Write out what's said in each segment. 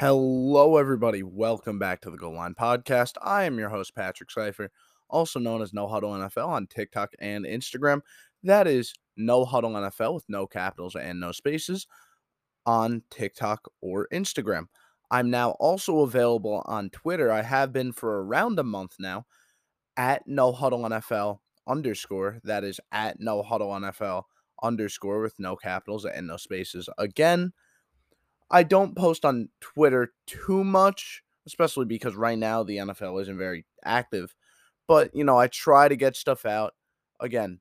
Hello, everybody. Welcome back to the Goal Line Podcast. I am your host, Patrick Cipher, also known as No Huddle NFL on TikTok and Instagram. That is No Huddle NFL with no capitals and no spaces on TikTok or Instagram. I'm now also available on Twitter. I have been for around a month now at No Huddle NFL underscore. That is at No Huddle NFL underscore with no capitals and no spaces. Again, I don't post on Twitter too much, especially because right now the NFL isn't very active. But, you know, I try to get stuff out. Again,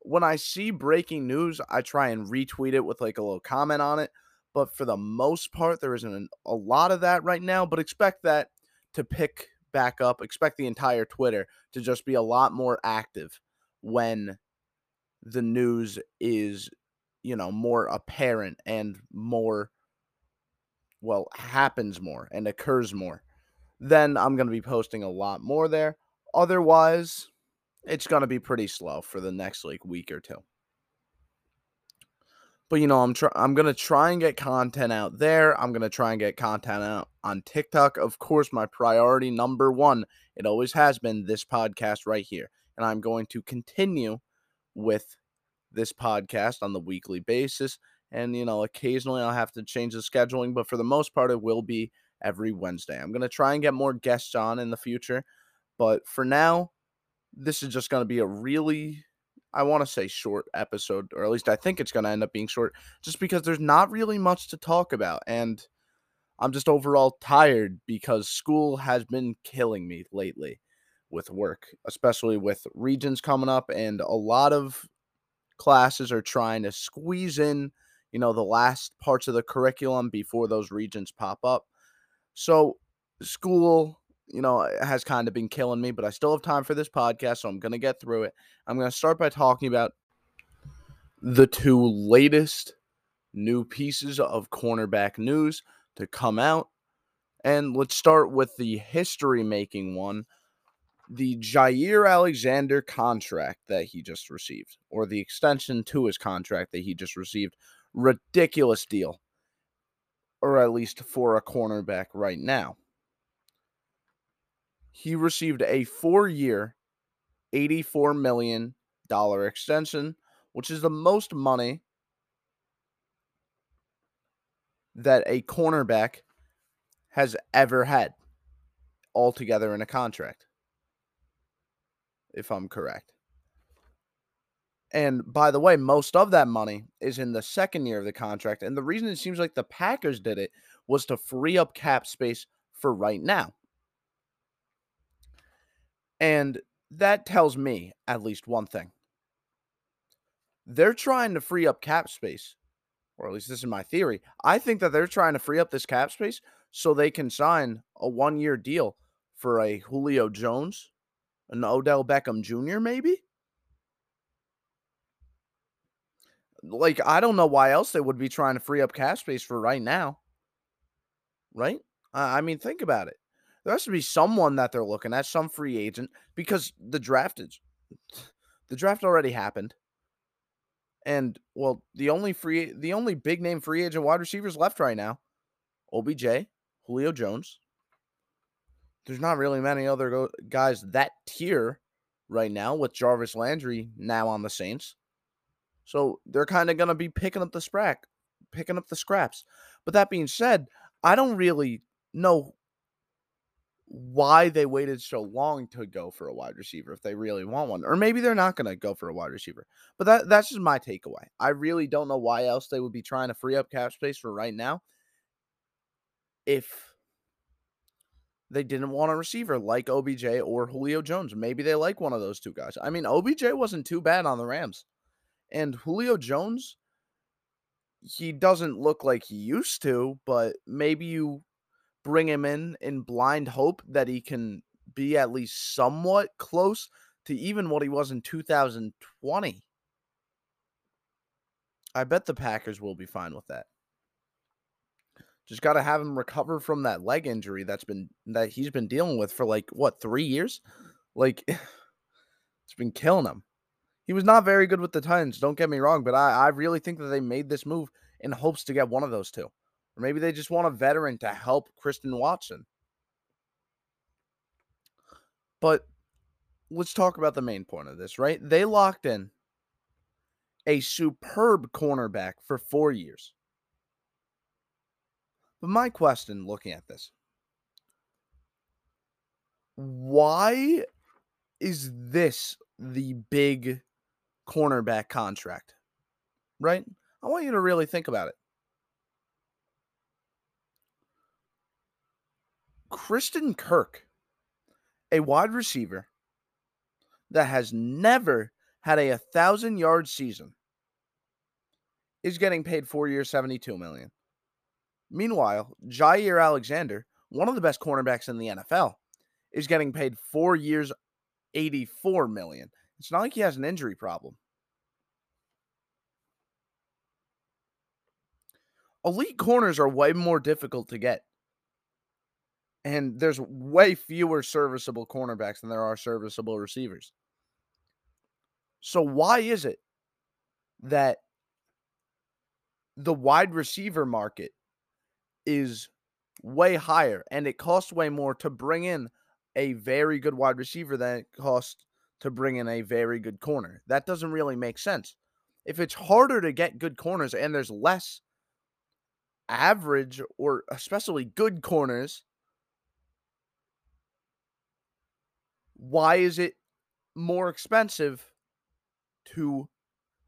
when I see breaking news, I try and retweet it with like a little comment on it. But for the most part, there isn't a lot of that right now. But expect that to pick back up. Expect the entire Twitter to just be a lot more active when the news is, you know, more apparent and more well, happens more and occurs more, then I'm going to be posting a lot more there. Otherwise, it's going to be pretty slow for the next like week or two. But you know, I'm try- I'm going to try and get content out there. I'm going to try and get content out on TikTok. Of course, my priority number 1, it always has been this podcast right here. And I'm going to continue with this podcast on the weekly basis and, you know, occasionally I'll have to change the scheduling, but for the most part, it will be every Wednesday. I'm going to try and get more guests on in the future. But for now, this is just going to be a really, I want to say short episode, or at least I think it's going to end up being short, just because there's not really much to talk about. And I'm just overall tired because school has been killing me lately with work, especially with Regents coming up, and a lot of classes are trying to squeeze in you know, the last parts of the curriculum before those Regents pop up. So, school, you know, has kind of been killing me, but I still have time for this podcast, so I'm going to get through it. I'm going to start by talking about the two latest new pieces of cornerback news to come out. And let's start with the history making one the Jaire Alexander contract that he just received, or the extension to his contract that he just received ridiculous deal, or at least for a cornerback right now. He received a four year, $84 million extension, which is the most money that a cornerback has ever had altogether in a contract, if I'm correct. And by the way, most of that money is in the second year of the contract. And the reason it seems like the Packers did it was to free up cap space for right now. And that tells me at least one thing. They're trying to free up cap space, or at least this is my theory. I think that they're trying to free up this cap space so they can sign a one year deal for a Julio Jones, an Odell Beckham Jr., maybe? Like I don't know why else they would be trying to free up cap space for right now. Right? I mean, think about it. There has to be someone that they're looking at, some free agent, because the draft is the draft already happened. And well, the only free the only big name free agent wide receivers left right now, OBJ, Julio Jones. There's not really many other guys that tier right now with Jarvis Landry now on the Saints. So they're kind of going to be picking up the sprack, picking up the scraps. But that being said, I don't really know why they waited so long to go for a wide receiver if they really want one. Or maybe they're not going to go for a wide receiver. But that that's just my takeaway. I really don't know why else they would be trying to free up cap space for right now if they didn't want a receiver like OBJ or Julio Jones. Maybe they like one of those two guys. I mean, OBJ wasn't too bad on the Rams. And Julio Jones, he doesn't look like he used to, but maybe you bring him in in blind hope that he can be at least somewhat close to even what he was in 2020. I bet the Packers will be fine with that. Just got to have him recover from that leg injury that's been that he's been dealing with for like what, 3 years? Like it's been killing him. He was not very good with the Titans, don't get me wrong, but I, I really think that they made this move in hopes to get one of those two. Or maybe they just want a veteran to help Christian Watson. But let's talk about the main point of this, right? They locked in a superb cornerback for four years. But my question looking at this why is this the big cornerback contract? Right? I want you to really think about it. Christian Kirk, a wide receiver that has never had a, a thousand yard season, is getting paid four years, 72 million. Meanwhile, Jaire Alexander, one of the best cornerbacks in the NFL, is getting paid four years, 84 million. It's not like he has an injury problem. Elite corners are way more difficult to get. And there's way fewer serviceable cornerbacks than there are serviceable receivers. So, why is it that the wide receiver market is way higher and it costs way more to bring in a very good wide receiver than it costs to bring in a very good corner. That doesn't really make sense. If it's harder to get good corners and there's less average or especially good corners, why is it more expensive to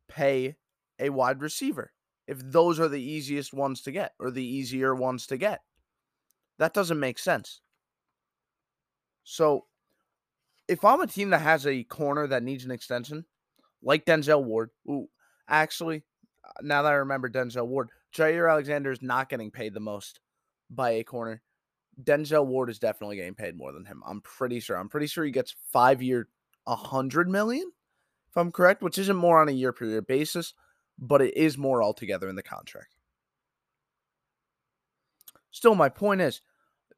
pay a wide receiver if those are the easiest ones to get or the easier ones to get? That doesn't make sense. So, if I'm a team that has a corner that needs an extension, like Denzel Ward, ooh, actually, uh, now that I remember Denzel Ward, Jaire Alexander is not getting paid the most by a corner. Denzel Ward is definitely getting paid more than him. I'm pretty sure. I'm pretty sure he gets five year, a hundred million, if I'm correct, which isn't more on a year per year basis, but it is more altogether in the contract. Still, my point is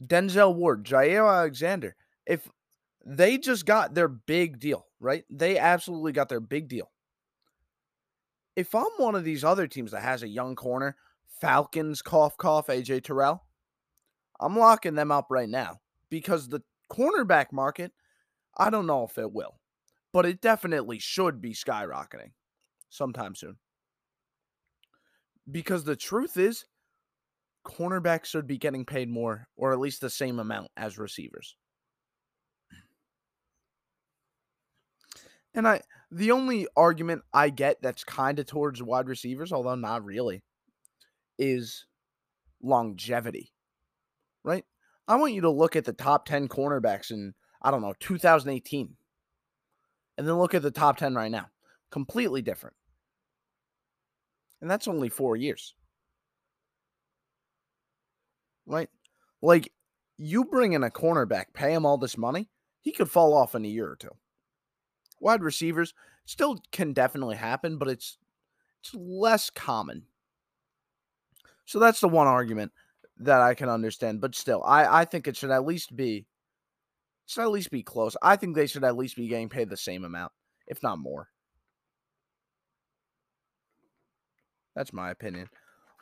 Denzel Ward, Jaire Alexander, if they just got their big deal, right? They absolutely got their big deal. If I'm one of these other teams that has a young corner, Falcons, cough, cough, AJ Terrell, I'm locking them up right now because the cornerback market, I don't know if it will, but it definitely should be skyrocketing sometime soon. Because the truth is, cornerbacks should be getting paid more or at least the same amount as receivers. And I the only argument I get that's kind of towards wide receivers, although not really, is longevity. Right? I want you to look at the top 10 cornerbacks in I don't know, 2018. And then look at the top 10 right now. Completely different. And that's only 4 years. Right? Like you bring in a cornerback, pay him all this money, he could fall off in a year or two wide receivers still can definitely happen, but it's it's less common. So that's the one argument that I can understand. But still, I, I think it should at least be should at least be close. I think they should at least be getting paid the same amount, if not more. That's my opinion.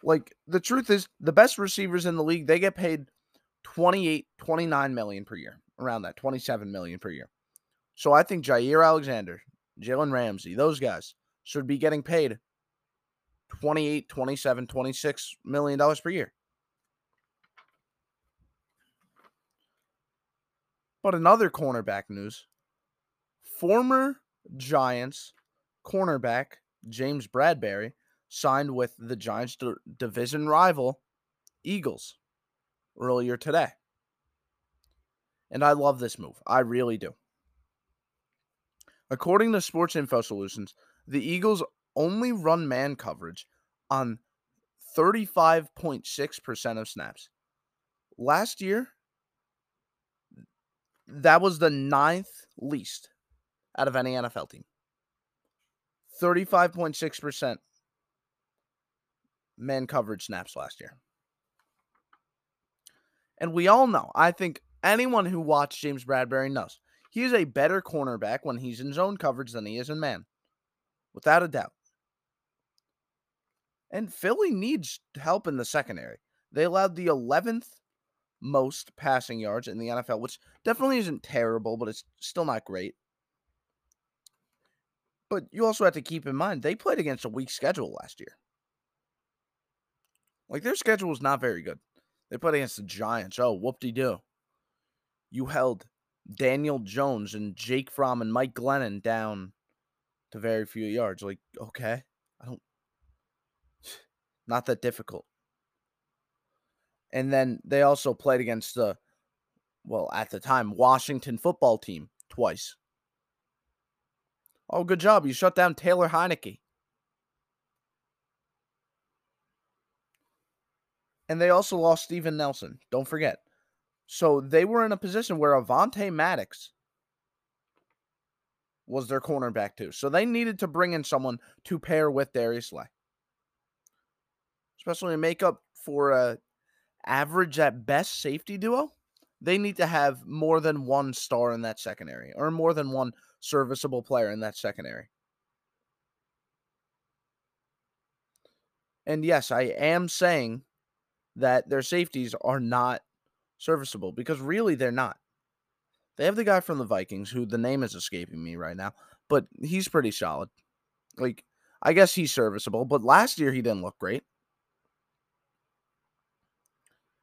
Like the truth is the best receivers in the league, they get paid 28, 29 million per year. Around that, 27 million per year. So I think Jaire Alexander, Jalen Ramsey, those guys should be getting paid 28, 27, 26 million dollars per year. But another cornerback news former Giants cornerback James Bradberry signed with the Giants d- division rival Eagles earlier today. And I love this move. I really do. According to Sports Info Solutions, the Eagles only run man coverage on 35.6% of snaps. Last year, that was the ninth least out of any NFL team. 35.6% man coverage snaps last year. And we all know, I think anyone who watched James Bradberry knows he is a better cornerback when he's in zone coverage than he is in man, without a doubt. And Philly needs help in the secondary. They allowed the 11th most passing yards in the NFL, which definitely isn't terrible, but it's still not great. But you also have to keep in mind they played against a weak schedule last year. Like their schedule was not very good. They played against the Giants. Oh, whoop de doo. You held Daniel Jones and Jake Fromm and Mike Glennon down to very few yards. Like, okay. I don't not that difficult. And then they also played against the well, at the time, Washington football team twice. Oh, good job. You shut down Taylor Heinicke. And they also lost Steven Nelson. Don't forget. So they were in a position where Avonte Maddox was their cornerback too. So they needed to bring in someone to pair with Darius Slay. Especially to make up for a average at best safety duo. They need to have more than one star in that secondary or more than one serviceable player in that secondary. And yes, I am saying that their safeties are not serviceable because really they're not. They have the guy from the Vikings who the name is escaping me right now, but he's pretty solid. Like, I guess he's serviceable, but last year he didn't look great.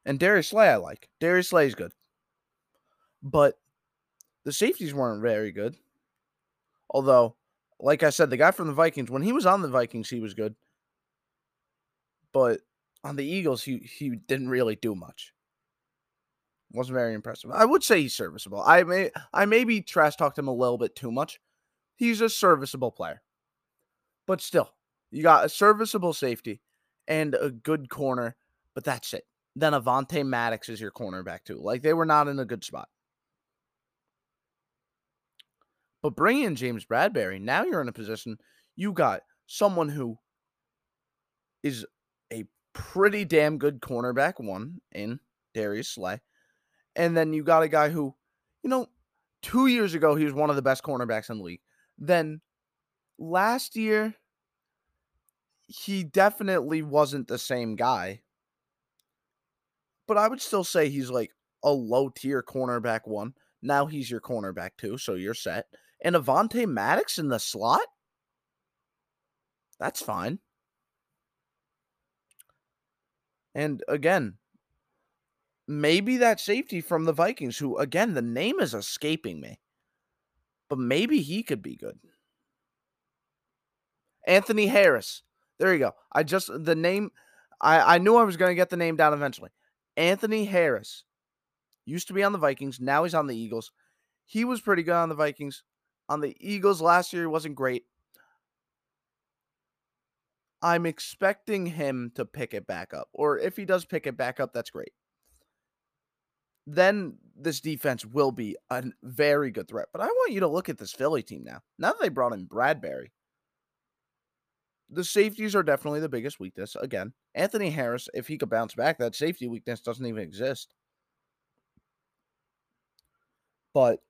And Darius Slay, I like. Darius Slay's good. But the safeties weren't very good. Although, like I said, the guy from the Vikings, when he was on the Vikings, he was good. But on the Eagles, he he didn't really do much. Wasn't very impressive. I would say he's serviceable. I may I maybe trash talked him a little bit too much. He's a serviceable player. But still, you got a serviceable safety and a good corner, but that's it. Then Avonte Maddox is your cornerback too. Like they were not in a good spot. But bring in James Bradberry, now you're in a position you got someone who is a pretty damn good cornerback, one in Darius Slay. And then you got a guy who, you know, two years ago, he was one of the best cornerbacks in the league. Then last year, he definitely wasn't the same guy. But I would still say he's like a low tier cornerback one. Now he's your cornerback two, so you're set and Avonte Maddox in the slot? That's fine. And again, maybe that safety from the Vikings, who again, the name is escaping me, but maybe he could be good. Anthony Harris. There you go. I just, the name, I, I knew I was going to get the name down eventually. Anthony Harris used to be on the Vikings. Now he's on the Eagles. He was pretty good on the Vikings on the Eagles last year he wasn't great. I'm expecting him to pick it back up. Or if he does pick it back up, that's great. Then this defense will be a very good threat. But I want you to look at this Philly team now. Now that they brought in Bradberry, the safeties are definitely the biggest weakness. Again, Anthony Harris, if he could bounce back, that safety weakness doesn't even exist. But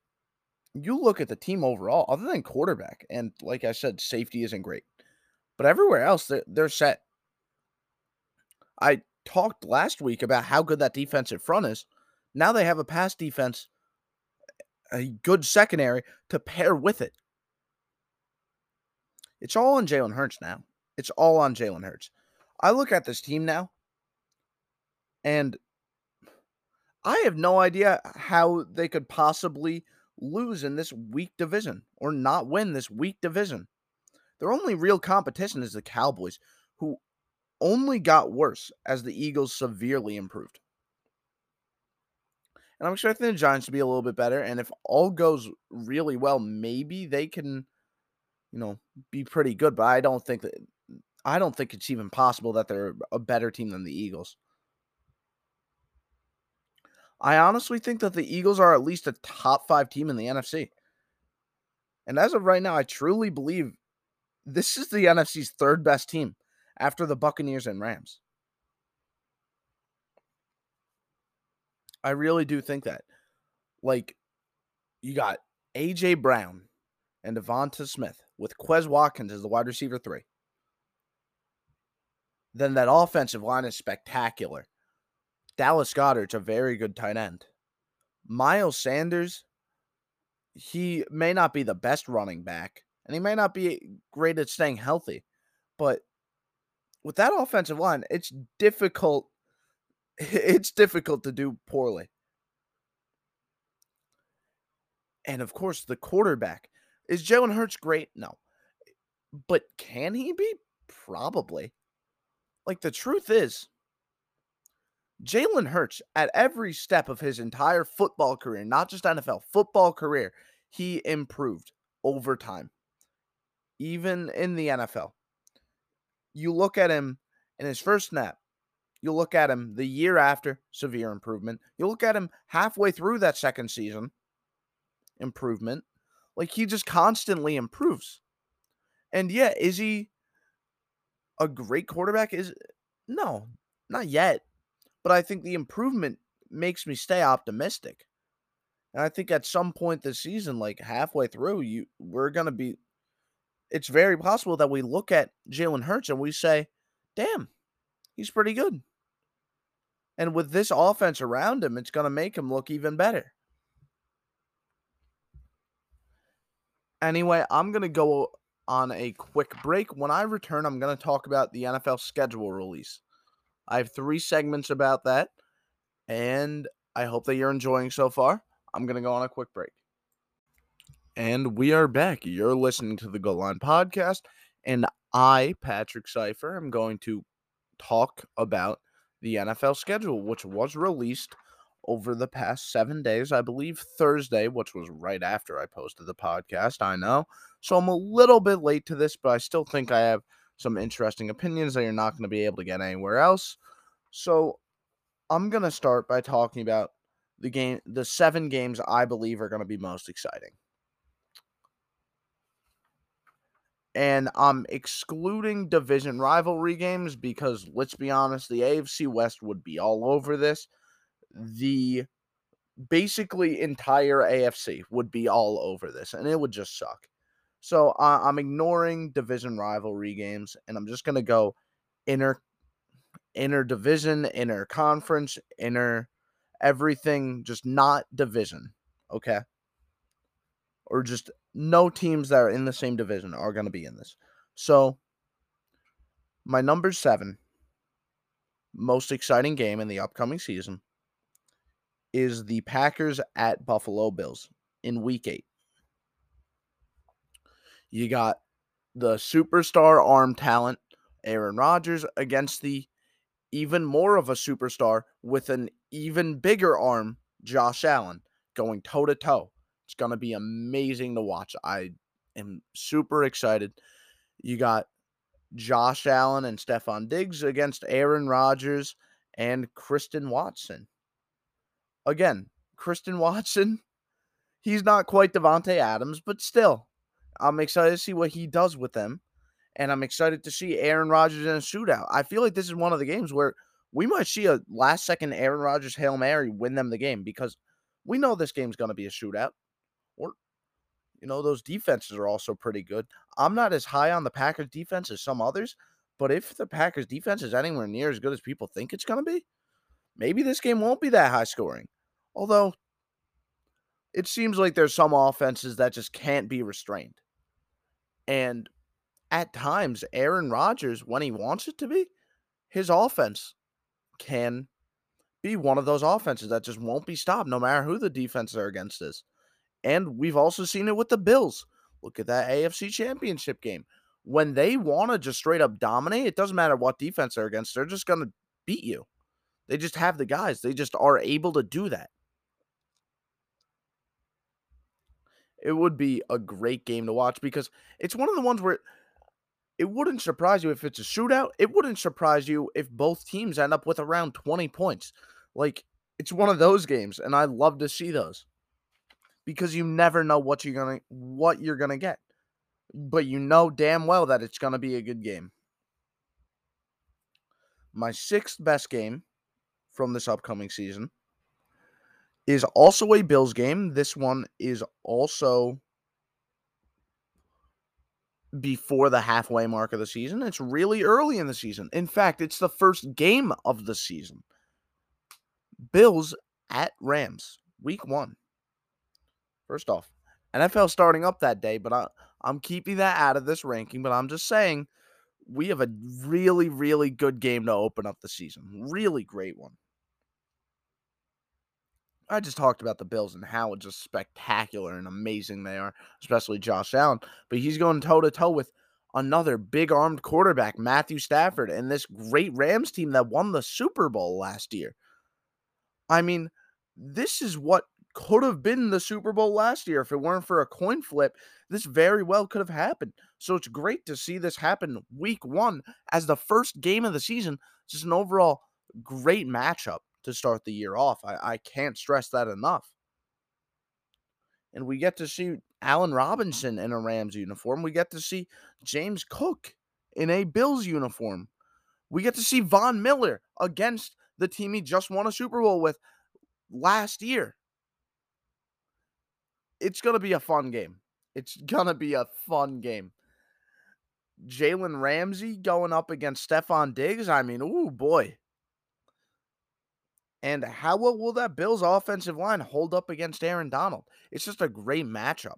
you look at the team overall, other than quarterback, and like I said, safety isn't great, but everywhere else they're, they're set. I talked last week about how good that defensive front is. Now they have a pass defense, a good secondary to pair with it. It's all on Jalen Hurts now. It's all on Jalen Hurts. I look at this team now, and I have no idea how they could possibly lose in this weak division or not win this weak division. Their only real competition is the Cowboys, who only got worse as the Eagles severely improved. And I'm expecting the Giants to be a little bit better. And if all goes really well, maybe they can, you know, be pretty good. But I don't think that I don't think it's even possible that they're a better team than the Eagles. I honestly think that the Eagles are at least a top five team in the NFC. And as of right now, I truly believe this is the NFC's third best team after the Buccaneers and Rams. I really do think that. Like, you got A.J. Brown and Devonta Smith with Quez Watkins as the wide receiver three. Then that offensive line is spectacular Dallas Goedert's a very good tight end. Miles Sanders, he may not be the best running back, and he may not be great at staying healthy, but with that offensive line, it's difficult. It's difficult to do poorly. And of course, the quarterback. Is Jalen Hurts great? No. But can he be? Probably. Like the truth is, Jalen Hurts, at every step of his entire football career, not just NFL, football career, he improved over time, even in the NFL. You look at him in his first snap, you look at him the year after, severe improvement. You look at him halfway through that second season, improvement. Like he just constantly improves. And yeah, is he a great quarterback? Is no, not yet. But I think the improvement makes me stay optimistic. And I think at some point this season, like halfway through, you we're gonna be it's very possible that we look at Jalen Hurts and we say, damn, he's pretty good. And with this offense around him, it's gonna make him look even better. Anyway, I'm going to go on a quick break. When I return, I'm going to talk about the NFL schedule release. I have three segments about that, and I hope that you're enjoying so far. I'm going to go on a quick break. And we are back. You're listening to the Goal Line Podcast, and I, Patrick Cipher, am going to talk about the NFL schedule, which was released over the past seven days. I believe Thursday, which was right after I posted the podcast. I know. So I'm a little bit late to this, but I still think I have some interesting opinions that you're not going to be able to get anywhere else. So I'm going to start by talking about the game, the seven games I believe are going to be most exciting. And I'm excluding division rivalry games because let's be honest, the AFC West would be all over this the basically entire AFC would be all over this, and it would just suck. So uh, I'm ignoring division rivalry games, and I'm just gonna go inner, inner division, inner conference, inner everything, just not division. Okay, or just no teams that are in the same division are gonna be in this. So my number seven most exciting game in the upcoming season is the Packers at Buffalo Bills in week eight. You got the superstar arm talent, Aaron Rodgers, against the even more of a superstar with an even bigger arm, Josh Allen, going toe to toe. It's going to be amazing to watch. I am super excited. You got Josh Allen and Stefon Diggs against Aaron Rodgers and Kristen Watson again, Kristen Watson, he's not quite Davante Adams, but still, I'm excited to see what he does with them. And I'm excited to see Aaron Rodgers in a shootout. I feel like this is one of the games where we might see a last second Aaron Rodgers Hail Mary win them the game because we know this game's going to be a shootout. Or, you know, those defenses are also pretty good. I'm not as high on the Packers defense as some others, but if the Packers defense is anywhere near as good as people think it's going to be, maybe this game won't be that high scoring. Although it seems like there's some offenses that just can't be restrained. And at times, Aaron Rodgers, when he wants it to be, his offense can be one of those offenses that just won't be stopped no matter who the defenses are against is. And we've also seen it with the Bills. Look at that AFC championship game. When they want to just straight up dominate, it doesn't matter what defense they're against, they're just going to beat you. They just have the guys, they just are able to do that. it would be a great game to watch because it's one of the ones where it wouldn't surprise you if it's a shootout. It wouldn't surprise you if both teams end up with around 20 points. Like it's one of those games and I love to see those. Because you never know what you're going to what you're going to get. But you know damn well that it's going to be a good game. My sixth best game from this upcoming season is also a Bills game. This one is also before the halfway mark of the season. It's really early in the season. In fact, it's the first game of the season. Bills at Rams, week one. First off, NFL starting up that day, but I, I'm keeping that out of this ranking. But I'm just saying we have a really, really good game to open up the season. Really great one. I just talked about the Bills and how just spectacular and amazing they are, especially Josh Allen. But he's going toe to toe with another big armed quarterback, Matthew Stafford, and this great Rams team that won the Super Bowl last year. I mean, this is what could have been the Super Bowl last year if it weren't for a coin flip. This very well could have happened. So it's great to see this happen week one as the first game of the season. Just an overall great matchup to start the year off. I, I can't stress that enough. And we get to see Allen Robinson in a Rams uniform. We get to see James Cook in a Bills uniform. We get to see Von Miller against the team he just won a Super Bowl with last year. It's going to be a fun game. It's going to be a fun game. Jalen Ramsey going up against Stefon Diggs. I mean, oh boy. And how well will that Bills offensive line hold up against Aaron Donald? It's just a great matchup.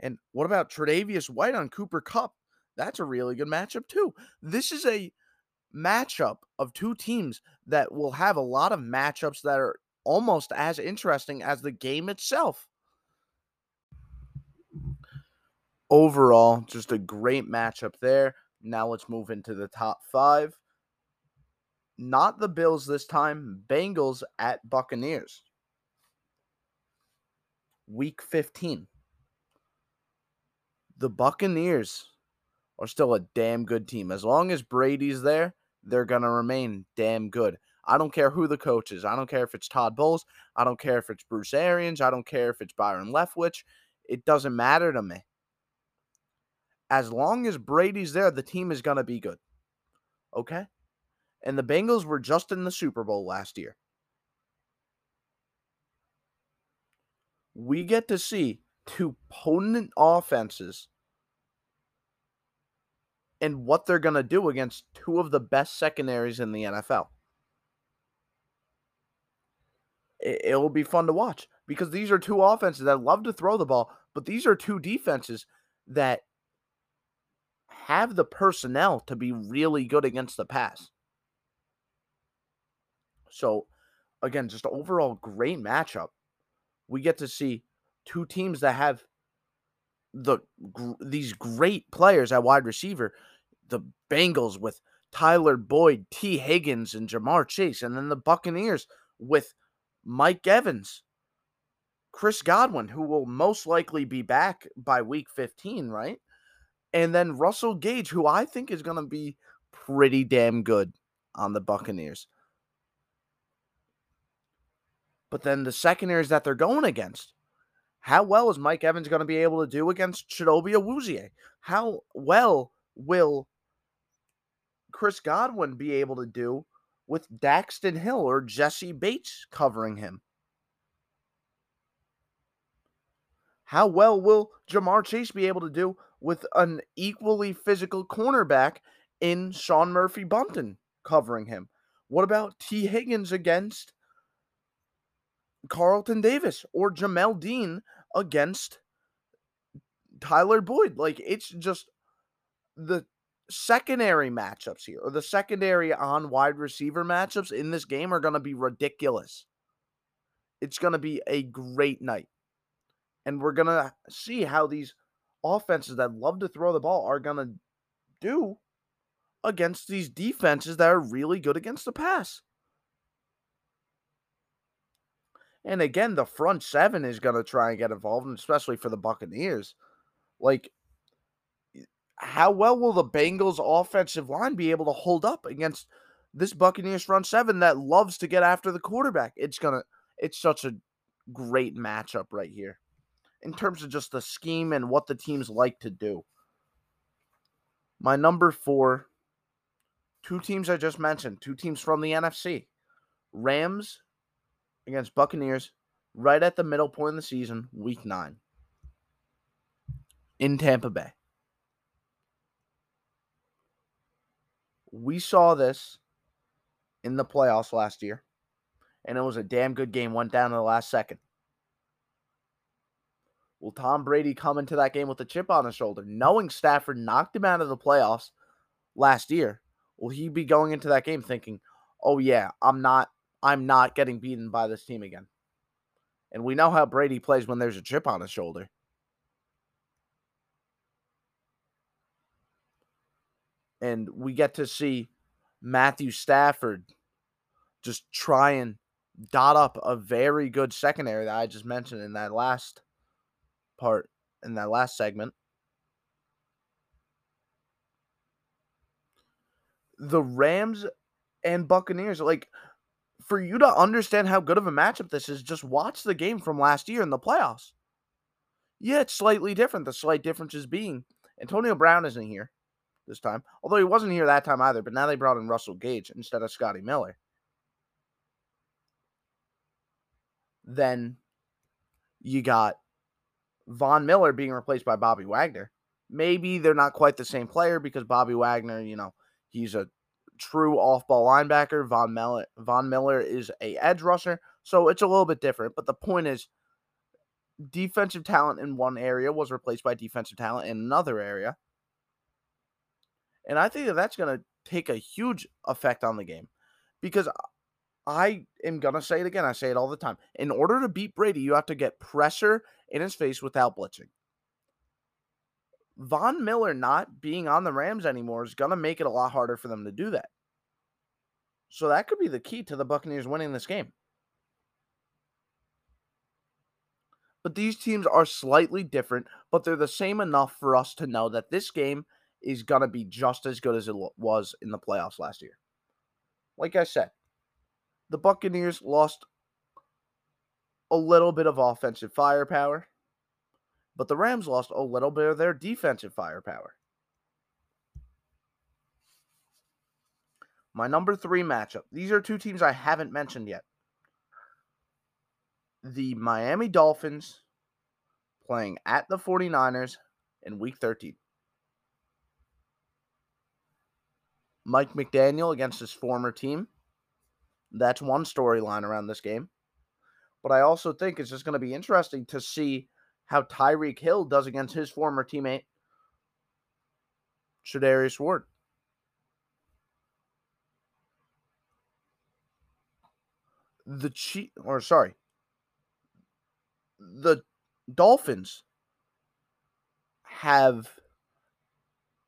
And what about Tre'Davious White on Cooper Kupp? That's a really good matchup too. This is a matchup of two teams that will have a lot of matchups that are almost as interesting as the game itself. Overall, just a great matchup there. Now let's move into the top five. Not the Bills this time, Bengals at Buccaneers. Week 15. The Buccaneers are still a damn good team. As long as Brady's there, they're going to remain damn good. I don't care who the coach is. I don't care if it's Todd Bowles. I don't care if it's Bruce Arians. I don't care if it's Byron Leftwich. It doesn't matter to me. As long as Brady's there, the team is going to be good. Okay? And the Bengals were just in the Super Bowl last year. We get to see two potent offenses and what they're going to do against two of the best secondaries in the NFL. It, will be fun to watch because these are two offenses that love to throw the ball, but these are two defenses that have the personnel to be really good against the pass. So, again, just overall great matchup. We get to see two teams that have the these great players at wide receiver. The Bengals with Tyler Boyd, Tee Higgins, and Ja'Marr Chase, and then the Buccaneers with Mike Evans, Chris Godwin, who will most likely be back by week 15, right? And then Russell Gage, who I think is going to be pretty damn good on the Buccaneers. But then the secondaries that they're going against, how well is Mike Evans going to be able to do against Chidobe Awuzie? How well will Chris Godwin be able to do with Daxton Hill or Jessie Bates covering him? How well will Ja'Marr Chase be able to do with an equally physical cornerback in Sean Murphy Bunting covering him? What about Tee Higgins against Carlton Davis or Jamel Dean against Tyler Boyd. Like it's just the secondary matchups here or the secondary on wide receiver matchups in this game are going to be ridiculous. It's going to be a great night. And we're going to see how these offenses that love to throw the ball are going to do against these defenses that are really good against the pass. And again, the front seven is going to try and get involved, especially for the Buccaneers. Like, how well will the Bengals' offensive line be able to hold up against this Buccaneers front seven that loves to get after the quarterback? It's gonna, it's such a great matchup right here in terms of just the scheme and what the teams like to do. My number four, two teams I just mentioned, two teams from the NFC Rams against Buccaneers right at the middle point of the season, week nine, in Tampa Bay. We saw this in the playoffs last year. and it was a damn good game, went down in the last second. Will Tom Brady come into that game with a chip on his shoulder, knowing Stafford knocked him out of the playoffs last year? Will he be going into that game thinking, "Oh yeah, I'm not I'm not getting beaten by this team again." And we know how Brady plays when there's a chip on his shoulder. And we get to see Matthew Stafford just try and dot up a very good secondary that I just mentioned in that last part in that last segment. The Rams and Buccaneers, like for you to understand how good of a matchup this is, just watch the game from last year in the playoffs. Yeah, it's slightly different. The slight difference is being Antonio Brown isn't here this time, although he wasn't here that time either. But now they brought in Russell Gage instead of Scotty Miller. Then you got Von Miller being replaced by Bobby Wagner. Maybe they're not quite the same player because Bobby Wagner, you know, he's a true off-ball linebacker. Von Miller, Von Miller is a edge rusher, so it's a little bit different. But the point is, defensive talent in one area was replaced by defensive talent in another area, and I think that that's going to take a huge effect on the game because I am going to say it again. I say it all the time. In order to beat Brady, you have to get pressure in his face without blitzing. Von Miller not being on the Rams anymore is going to make it a lot harder for them to do that. So that could be the key to the Buccaneers winning this game. But these teams are slightly different, but they're the same enough for us to know that this game is going to be just as good as it was in the playoffs last year. Like I said, the Buccaneers lost a little bit of offensive firepower, but the Rams lost a little bit of their defensive firepower. My number three matchup. These are two teams I haven't mentioned yet. The Miami Dolphins playing at the 49ers in week 13. Mike McDaniel against his former team. That's one storyline around this game. But I also think it's just going to be interesting to see how Tyreek Hill does against his former teammate, Charvarius Ward. The Chief, or sorry, the Dolphins have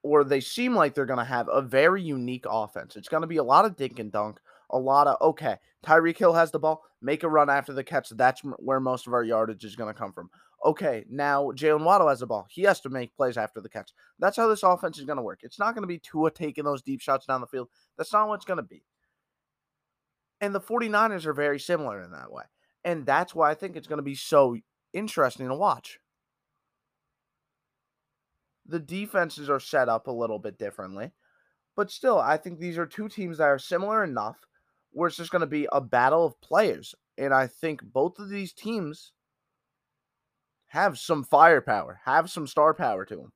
or they seem like they're going to have a very unique offense. It's going to be a lot of dink and dunk, a lot of okay. Tyreek Hill has the ball, make a run after the catch. That's where most of our yardage is going to come from. Okay, now Jaylen Waddle has the ball. He has to make plays after the catch. That's how this offense is going to work. It's not going to be Tua taking those deep shots down the field. That's not what it's going to be. And the 49ers are very similar in that way. And that's why I think it's going to be so interesting to watch. The defenses are set up a little bit differently. But still, I think these are two teams that are similar enough where it's just going to be a battle of players. And I think both of these teams have some firepower, have some star power to them.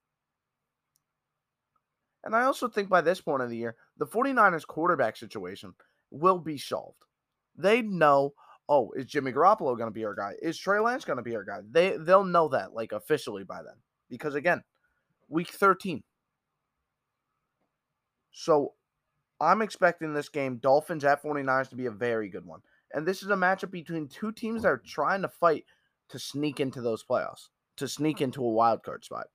And I also think by this point of the year, the 49ers quarterback situation will be solved. They know, oh, is Jimmy Garoppolo going to be our guy? Is Trey Lance going to be our guy? They they'll know that like officially by then. Because again, week 13. So I'm expecting this game, Dolphins at 49ers, to be a very good one. And this is a matchup between two teams that are mm-hmm. trying to fight to sneak into those playoffs, to sneak mm-hmm. into a wild card spot.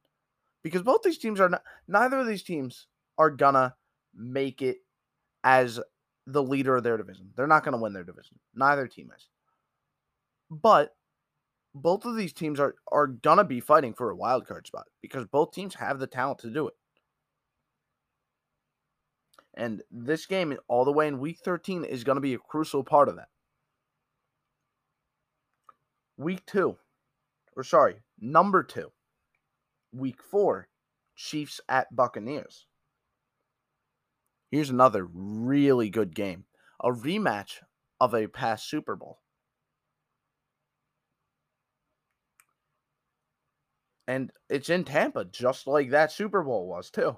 Because both these teams are not, neither of these teams are gonna make it as the leader of their division. They're not gonna win their division. Neither team is. But both of these teams are are gonna be fighting for a wild card spot because both teams have the talent to do it. And this game, all the way in week 13, is going to be a crucial part of that. Week two, or sorry, number two, week four, Chiefs at Buccaneers. Here's another really good game a rematch of a past Super Bowl. And it's in Tampa, just like that Super Bowl was, too.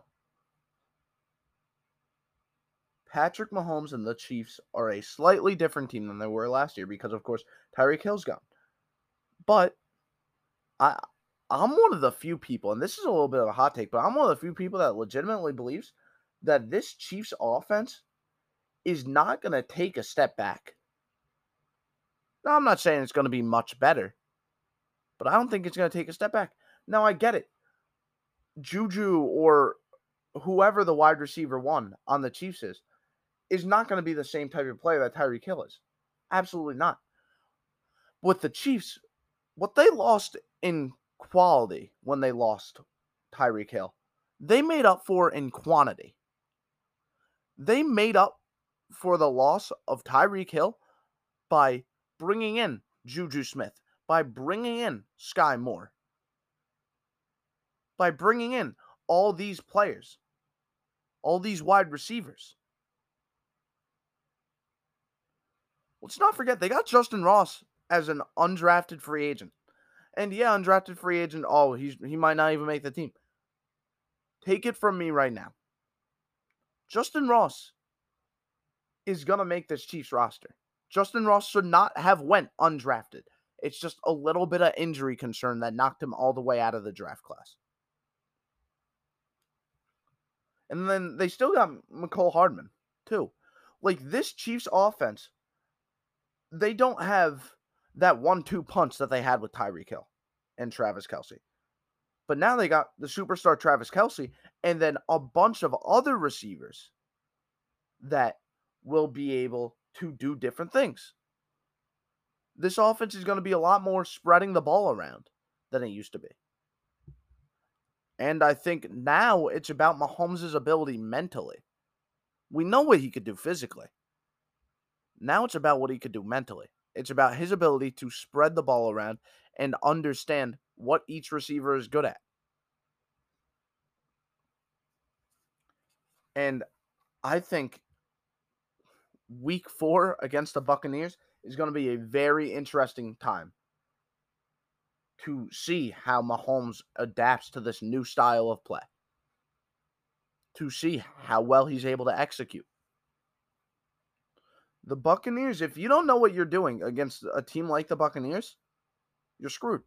Patrick Mahomes and the Chiefs are a slightly different team than they were last year because, of course, Tyreek Hill's gone. But I I'm one of the few people, and this is a little bit of a hot take, but I'm one of the few people that legitimately believes that this Chiefs offense is not going to take a step back. Now, I'm not saying it's going to be much better, but I don't think it's going to take a step back. Now, I get it. Juju or whoever the wide receiver one on the Chiefs is, is not going to be the same type of player that Tyreek Hill is. Absolutely not. With the Chiefs, what they lost in quality when they lost Tyreek Hill, they made up for in quantity. They made up for the loss of Tyreek Hill by bringing in Juju Smith, by bringing in Skyy Moore, by bringing in all these players, all these wide receivers. Let's not forget they got Justyn Ross as an undrafted free agent. And yeah, undrafted free agent, oh, he's he might not even make the team. Take it from me right now. Justyn Ross is to make this Chiefs roster. Justyn Ross should not have went undrafted. It's just a little bit of injury concern that knocked him all the way out of the draft class. And then they still got Mecole Hardman, too. Like this Chiefs offense, they don't have that one two punch that they had with Tyreek Hill and Travis Kelce. But now they got the superstar Travis Kelce and then a bunch of other receivers that will be able to do different things. This offense is going to be a lot more spreading the ball around than it used to be. And I think now it's about Mahomes' ability mentally. We know what he could do physically. Now it's about what he could do mentally. It's about his ability to spread the ball around and understand what each receiver is good at. And I think week four against the Buccaneers is going to be a very interesting time to see how Mahomes adapts to this new style of play, to see how well he's able to execute. The Buccaneers, if you don't know what you're doing against a team like the Buccaneers, you're screwed.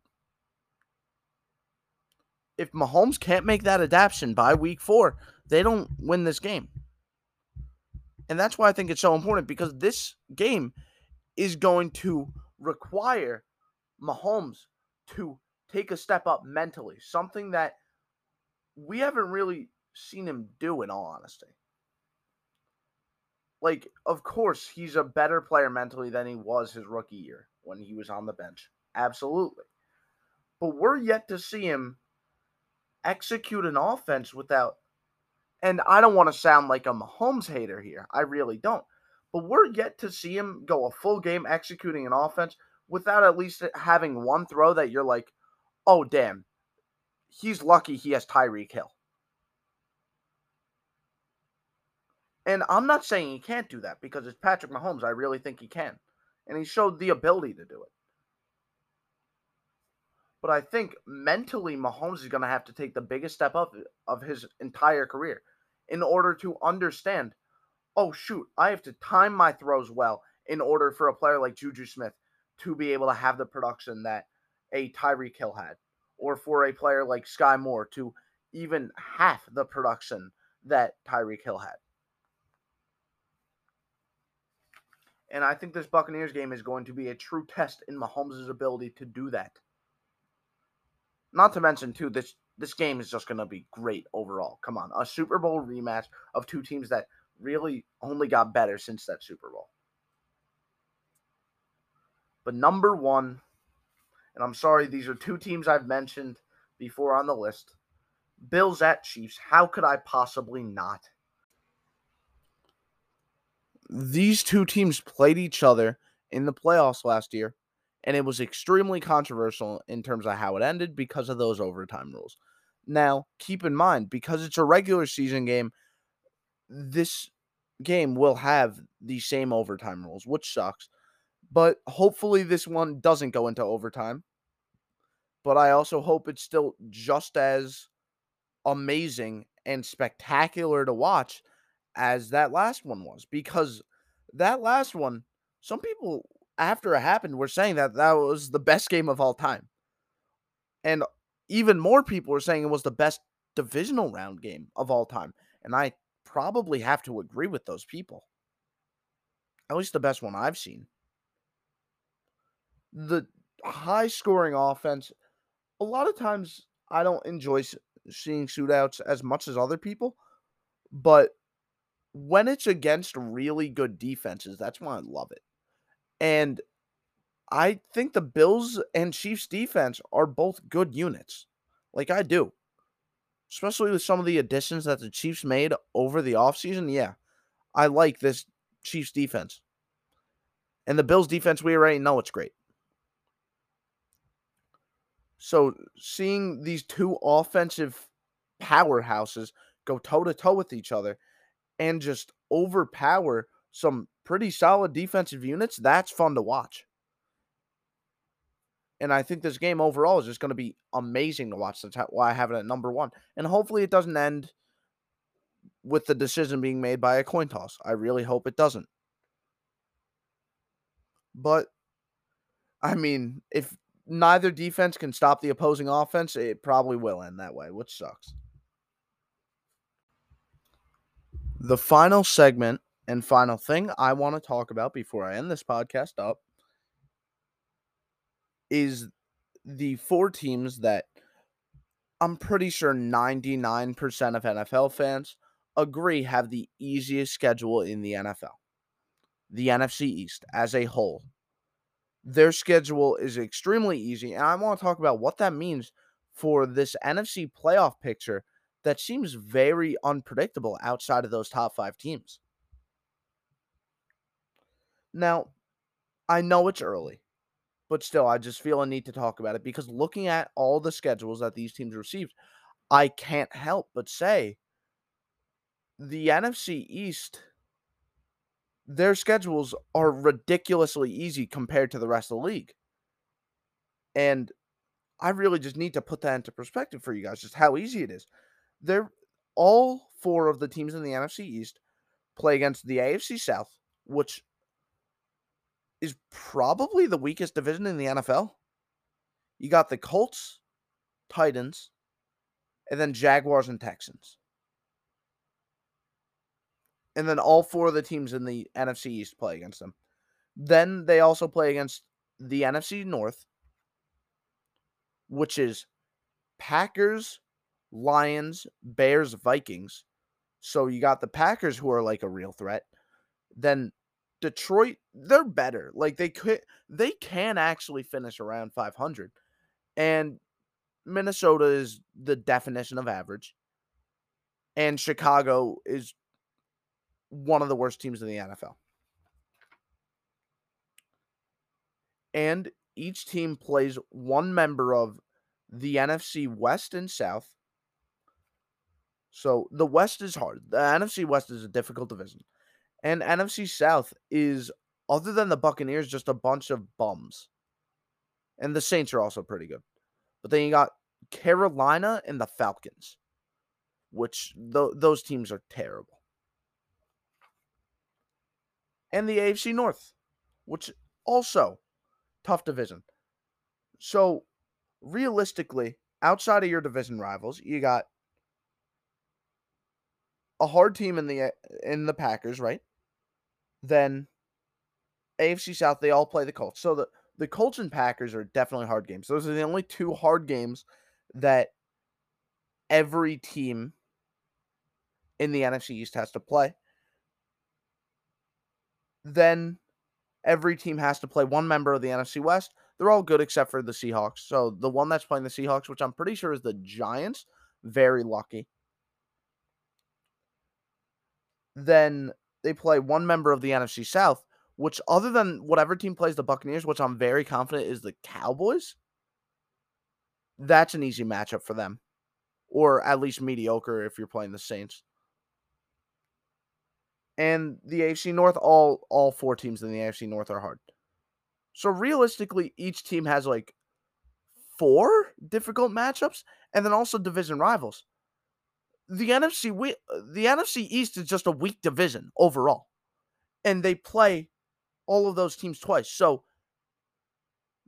If Mahomes can't make that adaptation by week four, they don't win this game. And that's why I think it's so important because this game is going to require Mahomes to take a step up mentally, something that we haven't really seen him do in all honesty. Like, of course, he's a better player mentally than he was his rookie year when he was on the bench. Absolutely. But we're yet to see him execute an offense without, and I don't want to sound like a Mahomes hater here. I really don't. But we're yet to see him go a full game executing an offense without at least having one throw that you're like, oh, damn, he's lucky he has Tyreek Hill. And I'm not saying he can't do that because it's Patrick Mahomes. I really think he can. And he showed the ability to do it. But I think mentally, Mahomes is going to have to take the biggest step up of his entire career in order to understand oh, shoot, I have to time my throws well in order for a player like Juju Smith to be able to have the production that a Tyreek Hill had, or for a player like Skyy Moore to even half the production that Tyreek Hill had. And I think this Buccaneers game is going to be a true test in Mahomes' ability to do that. Not to mention, too, this this game is just going to be great overall. Come on, a Super Bowl rematch of two teams that really only got better since that Super Bowl. But number one, and I'm sorry, these are two teams I've mentioned before on the list Bills at Chiefs. How could I possibly not? These two teams played each other in the playoffs last year, and it was extremely controversial in terms of how it ended because of those overtime rules. Now, keep in mind, because it's a regular season game, this game will have the same overtime rules, which sucks. But hopefully, this one doesn't go into overtime. But I also hope it's still just as amazing and spectacular to watch as that last one was because that last one, some people after it happened were saying that that was the best game of all time. And even more people were saying it was the best divisional round game of all time. And I probably have to agree with those people. At least the best one I've seen. The high scoring offense, a lot of times I don't enjoy seeing shootouts as much as other people, but when it's against really good defenses, that's when I love it. And I think the Bills and Chiefs defense are both good units. Like I do. Especially with some of the additions that the Chiefs made over the offseason. Yeah. I like this Chiefs defense. And the Bills defense, we already know it's great. So seeing these two offensive powerhouses go toe to toe with each other and just overpower some pretty solid defensive units, that's fun to watch. And I think this game overall is just going to be amazing to watch. That's why I have it at number one. And hopefully it doesn't end with the decision being made by a coin toss. I really hope it doesn't. But, I mean, if neither defense can stop the opposing offense, it probably will end that way, which sucks. The final segment and final thing I want to talk about before I end this podcast up is the four teams that I'm pretty sure 99% of NFL fans agree have the easiest schedule in the NFL. The NFC East as a whole. Their schedule is extremely easy, and I want to talk about what that means for this NFC playoff picture that seems very unpredictable outside of those top five teams. Now, I know it's early, but still, I just feel a need to talk about it because looking at all the schedules that these teams received, I can't help but say the NFC East, their schedules are ridiculously easy compared to the rest of the league. And I really just need to put that into perspective for you guys, just how easy it is they're all four of the teams in the NFC East play against the AFC South, which is probably the weakest division in the NFL. You got the Colts, Titans, and then Jaguars and Texans. And then all four of the teams in the NFC East play against them. Then they also play against the NFC North, which is Packers, Lions, Bears, Vikings. So you got the Packers who are like a real threat. Then Detroit, they're better. Like they could they can actually finish around 500. And Minnesota is the definition of average. And Chicago is one of the worst teams in the NFL. And each team plays one member of the NFC West and South so the West is hard. The NFC West is a difficult division. And NFC South is, other than the Buccaneers, just a bunch of bums. And the Saints are also pretty good. But then you got Carolina and the Falcons, which th- those teams are terrible. And the AFC North, which also tough division. So realistically, outside of your division rivals, you got a hard team in the uh, in the Packers, right? Then AFC South, they all play the Colts. So the the Colts and Packers are definitely hard games. Those are the only two hard games that every team in the NFC East has to play. Then every team has to play one member of the NFC West. They're all good except for the Seahawks. So the one that's playing the Seahawks, which I'm pretty sure is the Giants, very lucky. Then they play one member of the NFC South, which other than whatever team plays the Buccaneers, which I'm very confident is the Cowboys, that's an easy matchup for them. Or at least mediocre if you're playing the Saints. And the AFC North, all all four teams in the AFC North are hard. So realistically, each team has like four difficult matchups and then also division rivals the NFC we, the NFC East is just a weak division overall. And they play all of those teams twice. So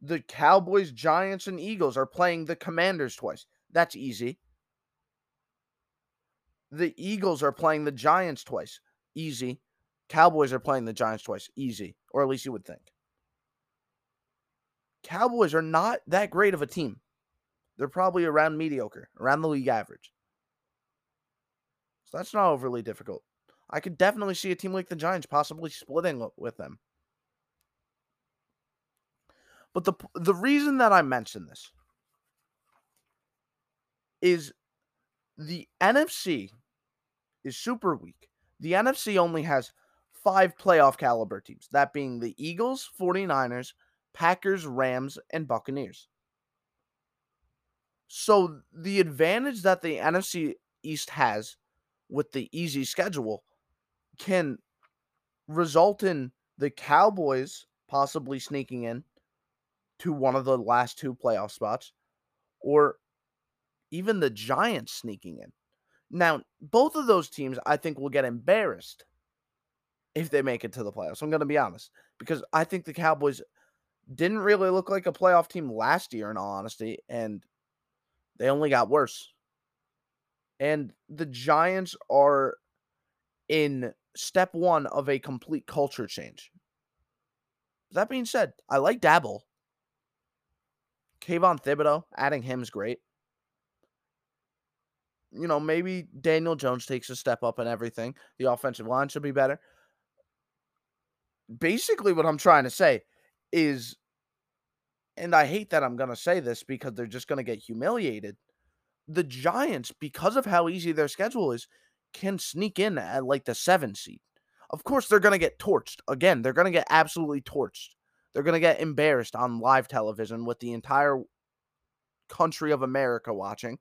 the Cowboys, Giants, and Eagles are playing the Commanders twice. That's easy. The Eagles are playing the Giants twice. Easy. Cowboys are playing the Giants twice. Easy. Or at least you would think. Cowboys are not that great of a team. They're probably around mediocre, around the league average. So that's not overly difficult. I could definitely see a team like the Giants possibly splitting with them. But the the reason that I mention this is the NFC is super weak. The NFC only has five playoff caliber teams, that being the Eagles, 49ers, Packers, Rams, and Buccaneers. So the advantage that the NFC East has with the easy schedule can result in the Cowboys possibly sneaking in to one of the last two playoff spots or even the Giants sneaking in. Now, both of those teams I think will get embarrassed if they make it to the playoffs. I'm going to be honest because I think the Cowboys didn't really look like a playoff team last year in all honesty and they only got worse. And the Giants are in step 1 of a complete culture change. That being said, I like Daboll. Kayvon Thibodeaux, adding him is great. You know, maybe Daniel Jones takes a step up and everything. The offensive line should be better. Basically, what I'm trying to say is, and I hate that I'm going to say this because they're just going to get humiliated. The Giants, because of how easy their schedule is, can sneak in at like the seven seed. Of course, they're going to get torched. Again, they're going to get absolutely torched. They're going to get embarrassed on live television with the entire country of America watching.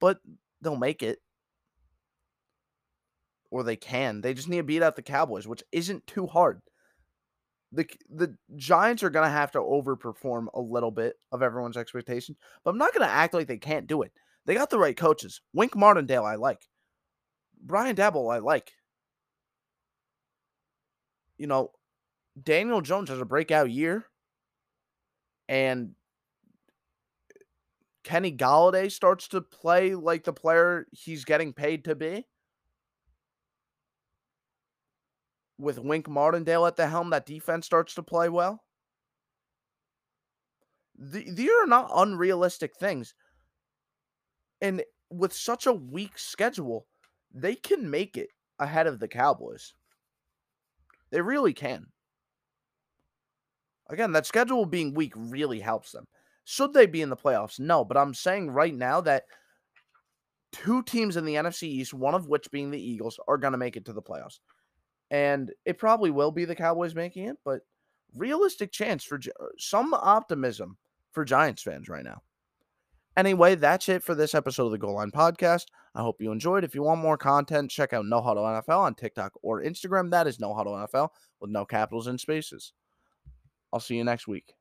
But they'll make it. Or they can. They just need to beat out the Cowboys, which isn't too hard. The the Giants are going to have to overperform a little bit of everyone's expectations, but I'm not going to act like they can't do it. They got the right coaches. Wink Martindale, I like. Brian Daboll, I like. You know, Daniel Jones has a breakout year, and Kenny Golladay starts to play like the player he's getting paid to be. With Wink Martindale at the helm, that defense starts to play well. The, these are not unrealistic things. And with such a weak schedule, they can make it ahead of the Cowboys. They really can. Again, that schedule being weak really helps them. Should they be in the playoffs? No, but I'm saying right now that two teams in the NFC East, one of which being the Eagles, are going to make it to the playoffs. And it probably will be the Cowboys making it, but realistic chance for uh, some optimism for Giants fans right now. Anyway, that's it for this episode of the Goal Line Podcast. I hope you enjoyed. If you want more content, check out No Huddle NFL on TikTok or Instagram. That is No Huddle NFL with no capitals and spaces. I'll see you next week.